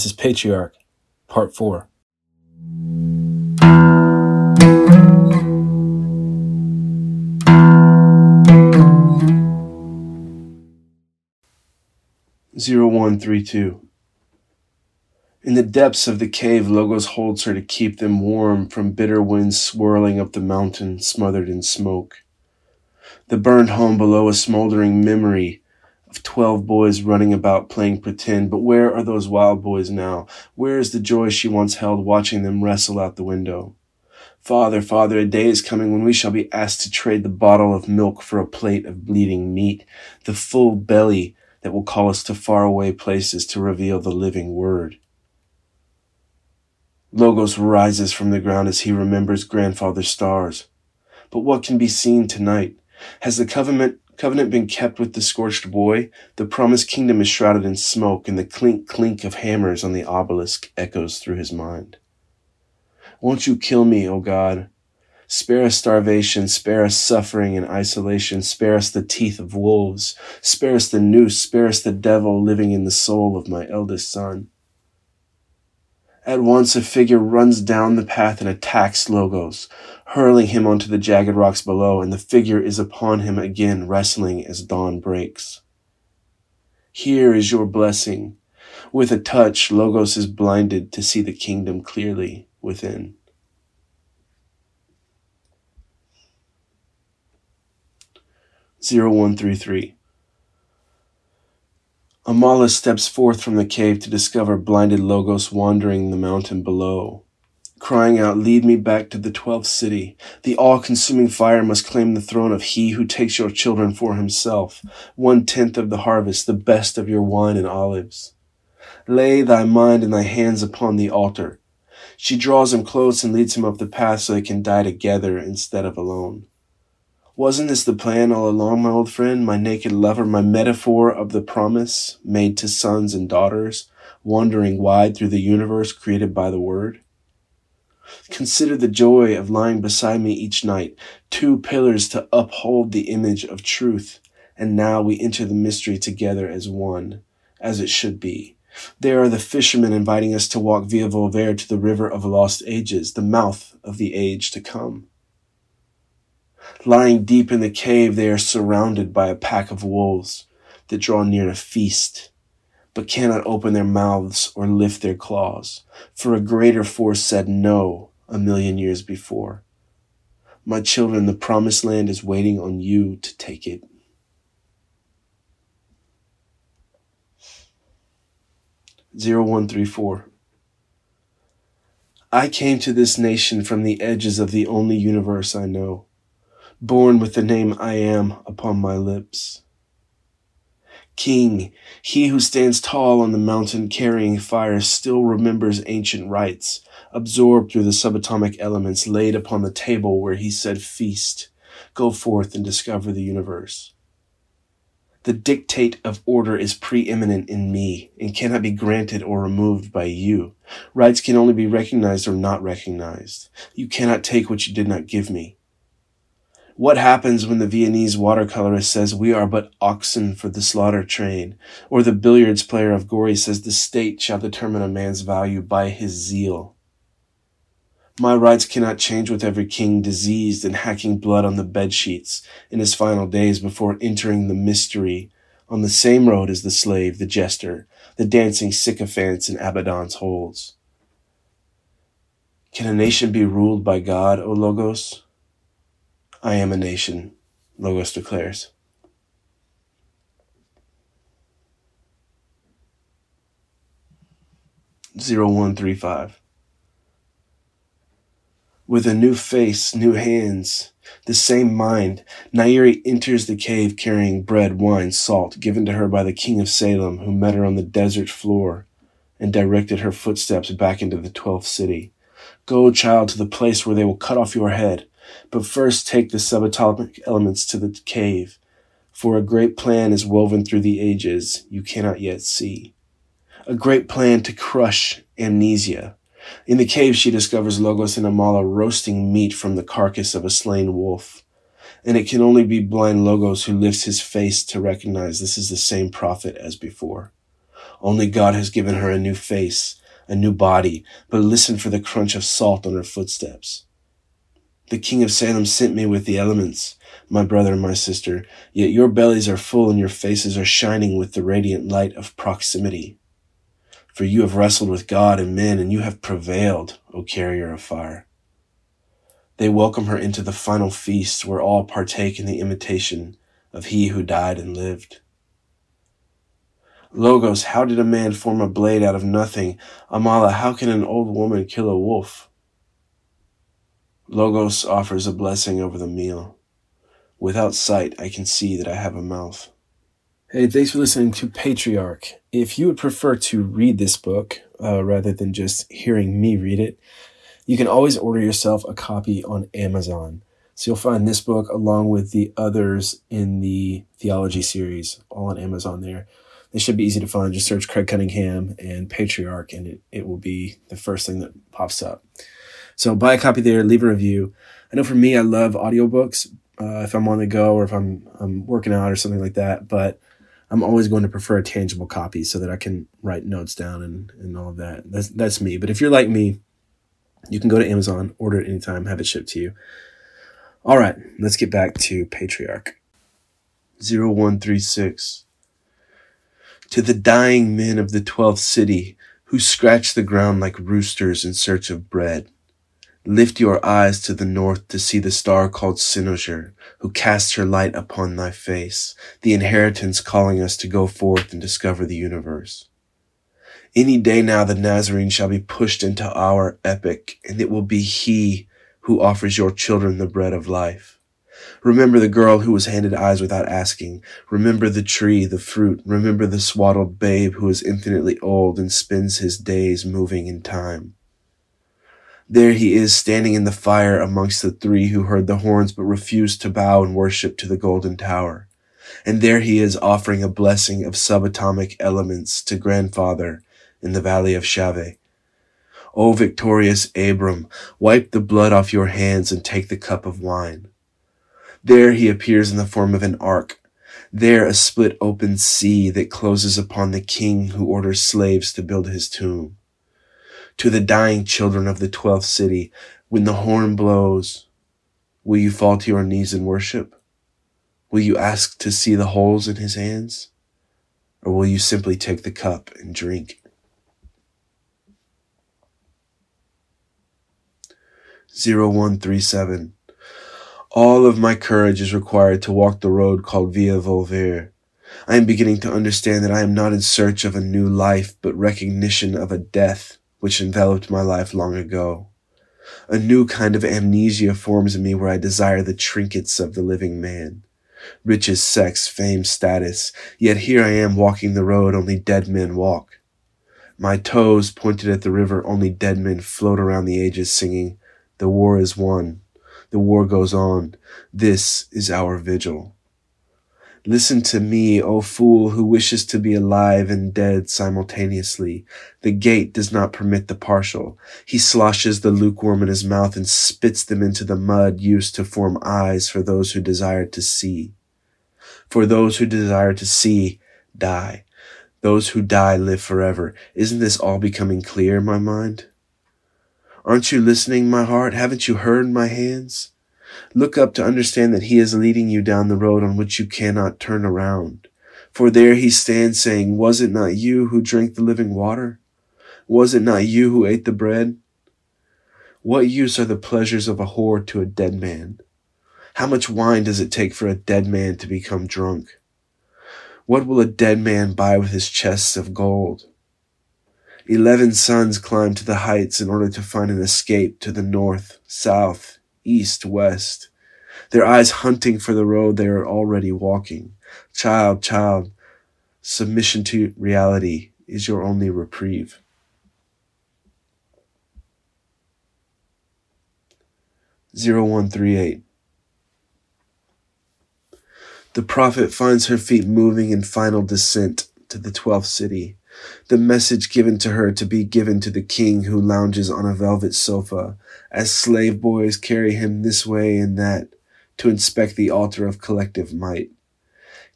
This is Patriarch, Part 4. Zero one three two. In the depths of the cave, Logos holds her to keep them warm from bitter winds swirling up the mountain, smothered in smoke. The burned home below a smoldering memory of twelve boys running about playing pretend, but where are those wild boys now? Where is the joy she once held watching them wrestle out the window? Father, Father, a day is coming when we shall be asked to trade the bottle of milk for a plate of bleeding meat, the full belly that will call us to faraway places to reveal the living word. Logos rises from the ground as he remembers grandfather's stars. But what can be seen tonight? Has the covenant, covenant been kept with the scorched boy? The promised kingdom is shrouded in smoke, and the clink clink of hammers on the obelisk echoes through his mind. Won't you kill me, O God? Spare us starvation, spare us suffering and isolation, spare us the teeth of wolves, spare us the noose, spare us the devil living in the soul of my eldest son. At once a figure runs down the path and attacks Logos, hurling him onto the jagged rocks below, and the figure is upon him again, wrestling as dawn breaks. Here is your blessing. With a touch, Logos is blinded to see the kingdom clearly within. Zero one three three. Amala steps forth from the cave to discover blinded Logos wandering the mountain below, crying out, Lead me back to the twelfth city. The all consuming fire must claim the throne of he who takes your children for himself, one tenth of the harvest, the best of your wine and olives. Lay thy mind and thy hands upon the altar. She draws him close and leads him up the path so they can die together instead of alone. Wasn't this the plan all along, my old friend, my naked lover, my metaphor of the promise made to sons and daughters, wandering wide through the universe created by the Word? Consider the joy of lying beside me each night, two pillars to uphold the image of truth, and now we enter the mystery together as one, as it should be. There are the fishermen inviting us to walk via Volvere to the river of lost ages, the mouth of the age to come. Lying deep in the cave, they are surrounded by a pack of wolves that draw near to feast, but cannot open their mouths or lift their claws, for a greater force said no a million years before. My children, the promised land is waiting on you to take it. Zero one three four. I came to this nation from the edges of the only universe I know born with the name I am upon my lips. King, he who stands tall on the mountain carrying fire still remembers ancient rites, absorbed through the subatomic elements laid upon the table where he said, Feast, go forth and discover the universe. The dictate of order is preeminent in me and cannot be granted or removed by you. Rights can only be recognized or not recognized. You cannot take what you did not give me. What happens when the Viennese watercolorist says we are but oxen for the slaughter train? Or the billiards player of Gori says the state shall determine a man's value by his zeal? My rights cannot change with every king diseased and hacking blood on the bed sheets in his final days before entering the mystery on the same road as the slave, the jester, the dancing sycophants in Abaddon's holes. Can a nation be ruled by God, O Logos? I am a nation, Logos declares. Zero one three five. With a new face, new hands, the same mind, Nairi enters the cave carrying bread, wine, salt, given to her by the king of Salem, who met her on the desert floor and directed her footsteps back into the twelfth city. Go, child, to the place where they will cut off your head but first take the subatomic elements to the cave, for a great plan is woven through the ages you cannot yet see. A great plan to crush amnesia. In the cave, she discovers Logos and Amala roasting meat from the carcass of a slain wolf. And it can only be blind Logos who lifts his face to recognize this is the same prophet as before. Only God has given her a new face, a new body, but listen for the crunch of salt on her footsteps. The king of Salem sent me with the elements, my brother and my sister, yet your bellies are full and your faces are shining with the radiant light of proximity. For you have wrestled with God and men, and you have prevailed, O carrier of fire. They welcome her into the final feast where all partake in the imitation of he who died and lived. Logos, how did a man form a blade out of nothing? Amala, how can an old woman kill a wolf? Logos offers a blessing over the meal. Without sight, I can see that I have a mouth. Hey, thanks for listening to Patriarch. If you would prefer to read this book uh, rather than just hearing me read it, you can always order yourself a copy on Amazon. So you'll find this book along with the others in the theology series all on Amazon there. They should be easy to find. Just search Craig Cunningham and Patriarch, and it, it will be the first thing that pops up. So buy a copy there, leave a review. I know for me, I love audiobooks uh, if I'm on the go or if I'm, I'm working out or something like that, but I'm always going to prefer a tangible copy so that I can write notes down and, and all of that. That's, that's me. But if you're like me, you can go to Amazon, order it anytime, have it shipped to you. All right, let's get back to Patriarch. 0136. To the dying men of the twelfth city who scratch the ground like roosters in search of bread Lift your eyes to the north to see the star called Cynosure, who casts her light upon thy face, the inheritance calling us to go forth and discover the universe. Any day now the Nazarene shall be pushed into our epoch, and it will be he who offers your children the bread of life. Remember the girl who was handed eyes without asking. Remember the tree, the fruit. Remember the swaddled babe who is infinitely old and spends his days moving in time. There he is standing in the fire amongst the three who heard the horns but refused to bow and worship to the golden tower. And there he is offering a blessing of subatomic elements to grandfather in the valley of Shaveh. O victorious Abram, wipe the blood off your hands and take the cup of wine. There he appears in the form of an ark. There a split open sea that closes upon the king who orders slaves to build his tomb to the dying children of the twelfth city, when the horn blows, will you fall to your knees and worship? Will you ask to see the holes in his hands? Or will you simply take the cup and drink? 0137. All of my courage is required to walk the road called Via Volvere. I am beginning to understand that I am not in search of a new life, but recognition of a death which enveloped my life long ago. A new kind of amnesia forms in me where I desire the trinkets of the living man. Riches, sex, fame, status, yet here I am walking the road only dead men walk. My toes pointed at the river, only dead men float around the ages singing, The war is won. The war goes on. This is our vigil. Listen to me, O fool who wishes to be alive and dead simultaneously. The gate does not permit the partial. He sloshes the lukewarm in his mouth and spits them into the mud used to form eyes for those who desire to see. For those who desire to see, die. Those who die live forever. Isn't this all becoming clear in my mind? Aren't you listening, my heart? Haven't you heard my hands? Look up to understand that he is leading you down the road on which you cannot turn around. For there he stands saying, Was it not you who drank the living water? Was it not you who ate the bread? What use are the pleasures of a whore to a dead man? How much wine does it take for a dead man to become drunk? What will a dead man buy with his chests of gold? Eleven sons climb to the heights in order to find an escape to the north, south, east, west, their eyes hunting for the road they are already walking. Child, child, submission to reality is your only reprieve. Zero one three eight. The prophet finds her feet moving in final descent to the twelfth city the message given to her to be given to the king who lounges on a velvet sofa, as slave boys carry him this way and that to inspect the altar of collective might.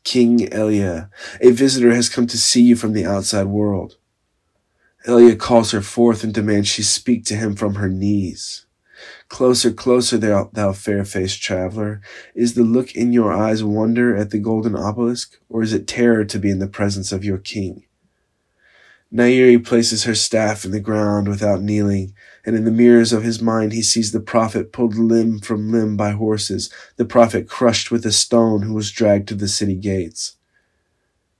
King Elia, a visitor has come to see you from the outside world. Elia calls her forth and demands she speak to him from her knees. Closer, closer, thou, thou fair-faced traveler. Is the look in your eyes wonder at the golden obelisk, or is it terror to be in the presence of your king? Nairi places her staff in the ground without kneeling, and in the mirrors of his mind he sees the prophet pulled limb from limb by horses, the prophet crushed with a stone who was dragged to the city gates.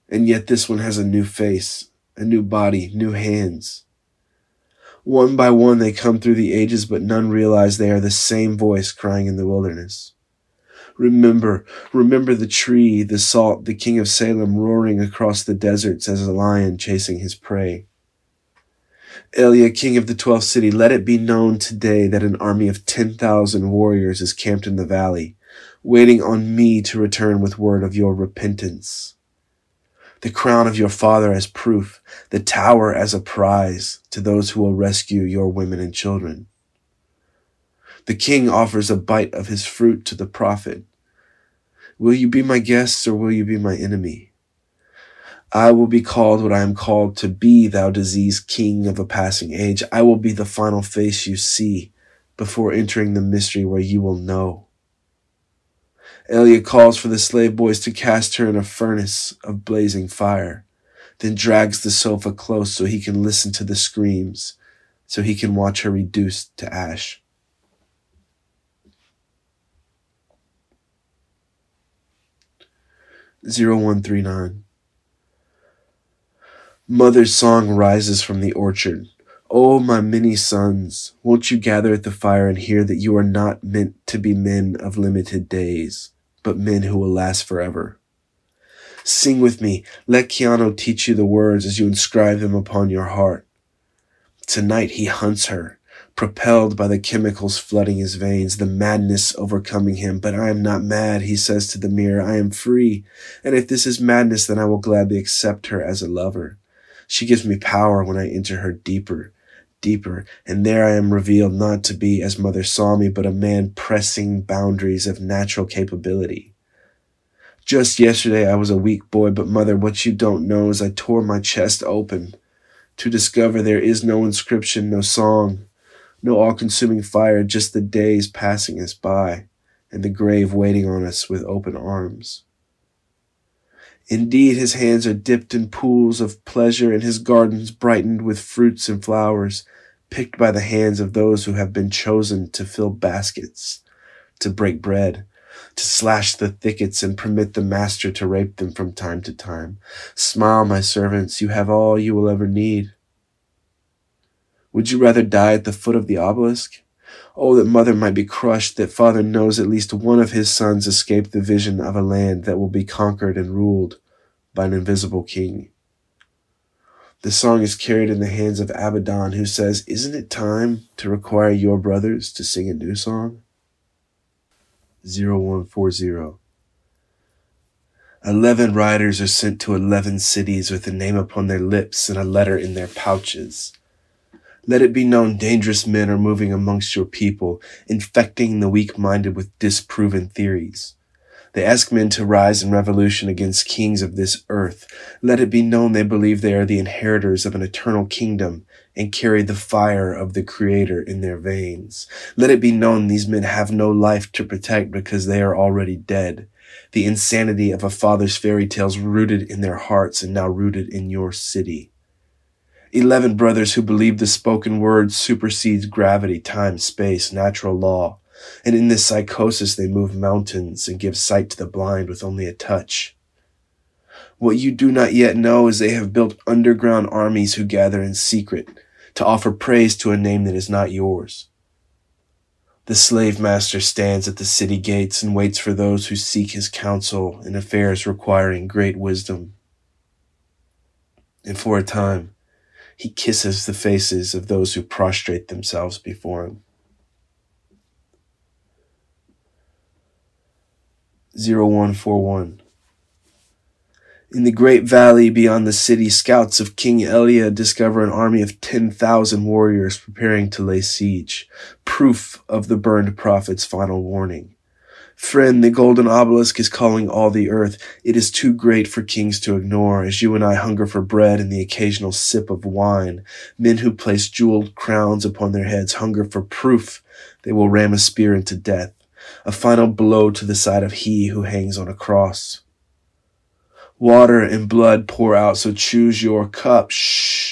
And yet this one has a new face, a new body, new hands. One by one they come through the ages, but none realize they are the same voice crying in the wilderness. Remember, remember the tree, the salt, the king of Salem roaring across the deserts as a lion chasing his prey. Elia, king of the twelfth city, let it be known today that an army of 10,000 warriors is camped in the valley, waiting on me to return with word of your repentance the crown of your father as proof, the tower as a prize to those who will rescue your women and children. The king offers a bite of his fruit to the prophet. Will you be my guest or will you be my enemy? I will be called what I am called to be, thou diseased king of a passing age. I will be the final face you see before entering the mystery where you will know. Elia calls for the slave boys to cast her in a furnace of blazing fire, then drags the sofa close so he can listen to the screams, so he can watch her reduced to ash. Zero one three nine. Mother's song rises from the orchard. Oh, my many sons, won't you gather at the fire and hear that you are not meant to be men of limited days? but men who will last forever. Sing with me. Let Keanu teach you the words as you inscribe them upon your heart. Tonight he hunts her, propelled by the chemicals flooding his veins, the madness overcoming him. But I am not mad, he says to the mirror. I am free. And if this is madness, then I will gladly accept her as a lover. She gives me power when I enter her deeper, deeper, and there I am revealed not to be as mother saw me, but a man pressing boundaries of natural capability. Just yesterday I was a weak boy, but mother, what you don't know is I tore my chest open to discover there is no inscription, no song, no all-consuming fire, just the days passing us by and the grave waiting on us with open arms. Indeed, his hands are dipped in pools of pleasure, and his gardens brightened with fruits and flowers, picked by the hands of those who have been chosen to fill baskets, to break bread, to slash the thickets and permit the master to rape them from time to time. Smile, my servants, you have all you will ever need. Would you rather die at the foot of the obelisk? Oh, that mother might be crushed, that father knows at least one of his sons escaped the vision of a land that will be conquered and ruled by an invisible king. The song is carried in the hands of Abaddon, who says, Isn't it time to require your brothers to sing a new song? 0140. Eleven riders are sent to eleven cities with a name upon their lips and a letter in their pouches. Let it be known dangerous men are moving amongst your people, infecting the weak minded with disproven theories. They ask men to rise in revolution against kings of this earth. Let it be known they believe they are the inheritors of an eternal kingdom and carry the fire of the Creator in their veins. Let it be known these men have no life to protect because they are already dead. The insanity of a father's fairy tales rooted in their hearts and now rooted in your city. Eleven brothers who believe the spoken word supersedes gravity, time, space, natural law. And in this psychosis, they move mountains and give sight to the blind with only a touch. What you do not yet know is they have built underground armies who gather in secret to offer praise to a name that is not yours. The slave master stands at the city gates and waits for those who seek his counsel in affairs requiring great wisdom. And for a time, he kisses the faces of those who prostrate themselves before him. 0141 In the great valley beyond the city, scouts of King Elia discover an army of 10,000 warriors preparing to lay siege, proof of the burned prophet's final warning. Friend, the golden obelisk is calling all the earth. It is too great for kings to ignore, as you and I hunger for bread and the occasional sip of wine. Men who place jeweled crowns upon their heads hunger for proof they will ram a spear into death, a final blow to the side of he who hangs on a cross. Water and blood pour out, so choose your cup. Shh.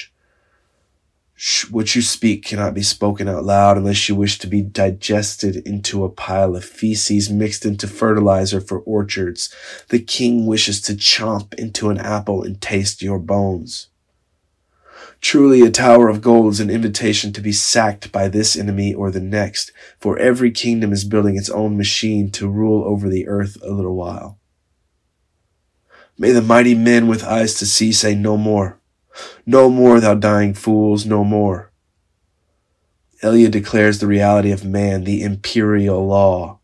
What you speak cannot be spoken out loud unless you wish to be digested into a pile of feces mixed into fertilizer for orchards. The king wishes to chomp into an apple and taste your bones. Truly, a tower of gold is an invitation to be sacked by this enemy or the next, for every kingdom is building its own machine to rule over the earth a little while. May the mighty men with eyes to see say no more. No more, thou dying fools, no more. Elia declares the reality of man, the imperial law.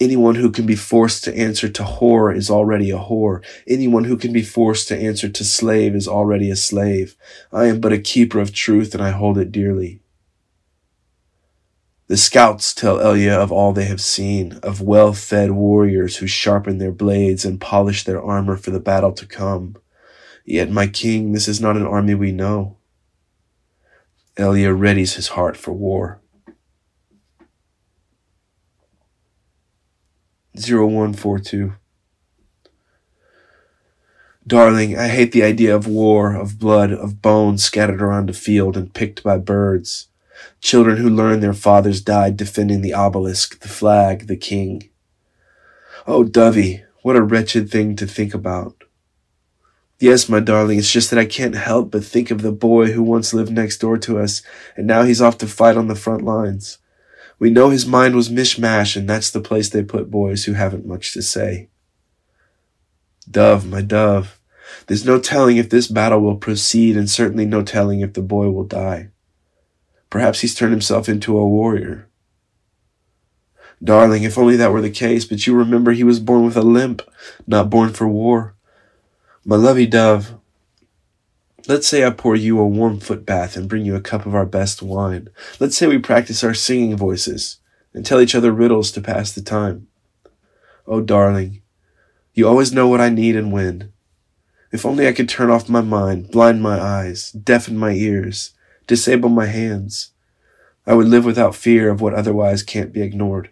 Anyone who can be forced to answer to whore is already a whore. Anyone who can be forced to answer to slave is already a slave. I am but a keeper of truth and I hold it dearly. The scouts tell Elia of all they have seen, of well-fed warriors who sharpen their blades and polish their armor for the battle to come. Yet, my king, this is not an army we know. Elia readies his heart for war. 0142 Darling, I hate the idea of war, of blood, of bones scattered around a field and picked by birds. Children who learn their fathers died defending the obelisk, the flag, the king. Oh, Dovey, what a wretched thing to think about. Yes, my darling, it's just that I can't help but think of the boy who once lived next door to us, and now he's off to fight on the front lines. We know his mind was mishmash, and that's the place they put boys who haven't much to say. Dove, my dove, there's no telling if this battle will proceed, and certainly no telling if the boy will die. Perhaps he's turned himself into a warrior. Darling, if only that were the case, but you remember he was born with a limp, not born for war. My lovey dove, let's say I pour you a warm foot bath and bring you a cup of our best wine. Let's say we practice our singing voices and tell each other riddles to pass the time. Oh, darling, you always know what I need and when. If only I could turn off my mind, blind my eyes, deafen my ears, disable my hands, I would live without fear of what otherwise can't be ignored.